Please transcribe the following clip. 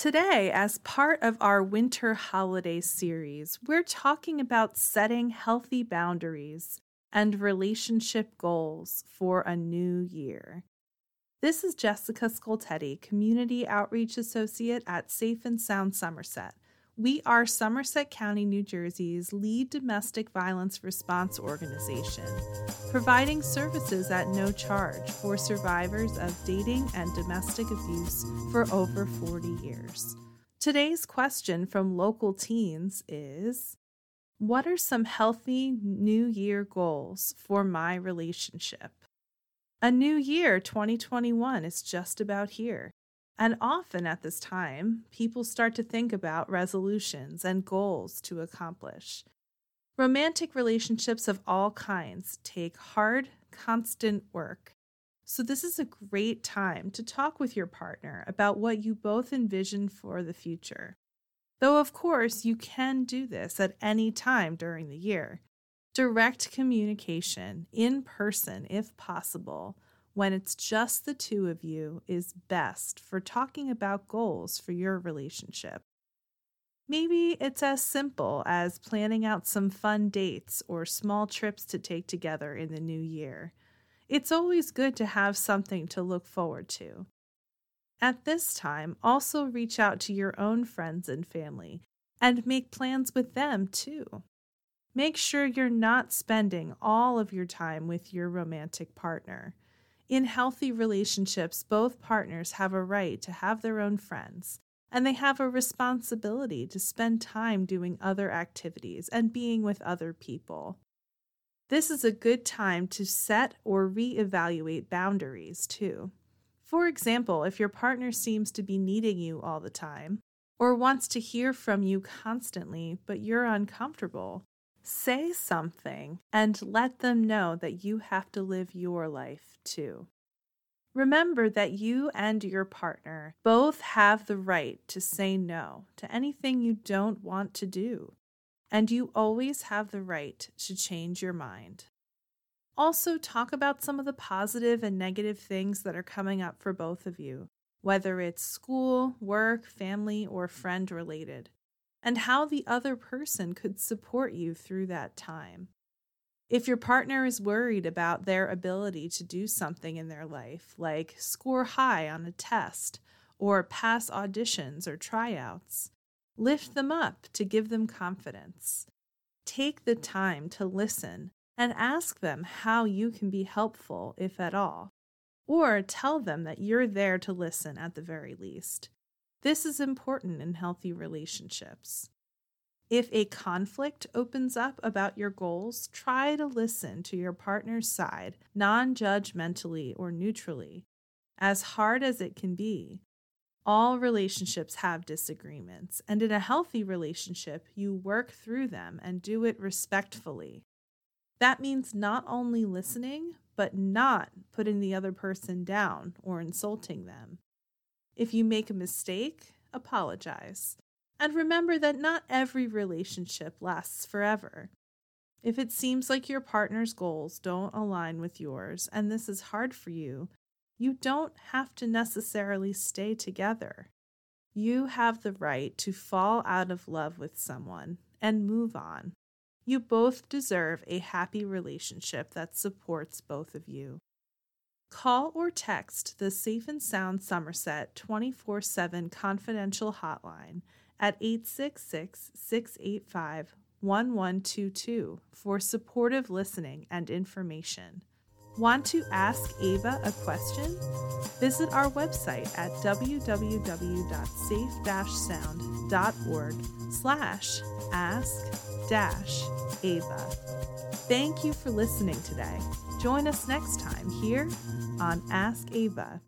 Today, as part of our winter holiday series, we're talking about setting healthy boundaries and relationship goals for a new year. This is Jessica Scoltetti, Community Outreach Associate at Safe and Sound Somerset. We are Somerset County, New Jersey's lead domestic violence response organization, providing services at no charge for survivors of dating and domestic abuse for over 40 years. Today's question from local teens is What are some healthy New Year goals for my relationship? A new year, 2021, is just about here. And often at this time, people start to think about resolutions and goals to accomplish. Romantic relationships of all kinds take hard, constant work. So, this is a great time to talk with your partner about what you both envision for the future. Though, of course, you can do this at any time during the year. Direct communication, in person if possible, when it's just the two of you is best for talking about goals for your relationship. Maybe it's as simple as planning out some fun dates or small trips to take together in the new year. It's always good to have something to look forward to. At this time, also reach out to your own friends and family and make plans with them too. Make sure you're not spending all of your time with your romantic partner. In healthy relationships, both partners have a right to have their own friends, and they have a responsibility to spend time doing other activities and being with other people. This is a good time to set or reevaluate boundaries, too. For example, if your partner seems to be needing you all the time, or wants to hear from you constantly, but you're uncomfortable, Say something and let them know that you have to live your life too. Remember that you and your partner both have the right to say no to anything you don't want to do, and you always have the right to change your mind. Also, talk about some of the positive and negative things that are coming up for both of you, whether it's school, work, family, or friend related and how the other person could support you through that time. If your partner is worried about their ability to do something in their life, like score high on a test or pass auditions or tryouts, lift them up to give them confidence. Take the time to listen and ask them how you can be helpful, if at all, or tell them that you're there to listen at the very least. This is important in healthy relationships. If a conflict opens up about your goals, try to listen to your partner's side non judgmentally or neutrally. As hard as it can be, all relationships have disagreements, and in a healthy relationship, you work through them and do it respectfully. That means not only listening, but not putting the other person down or insulting them. If you make a mistake, apologize. And remember that not every relationship lasts forever. If it seems like your partner's goals don't align with yours and this is hard for you, you don't have to necessarily stay together. You have the right to fall out of love with someone and move on. You both deserve a happy relationship that supports both of you. Call or text the Safe and Sound Somerset 24 7 confidential hotline at 866 685 1122 for supportive listening and information. Want to ask Ava a question? Visit our website at www.safe-sound.org slash ask-ava. Thank you for listening today. Join us next time here on Ask Ava.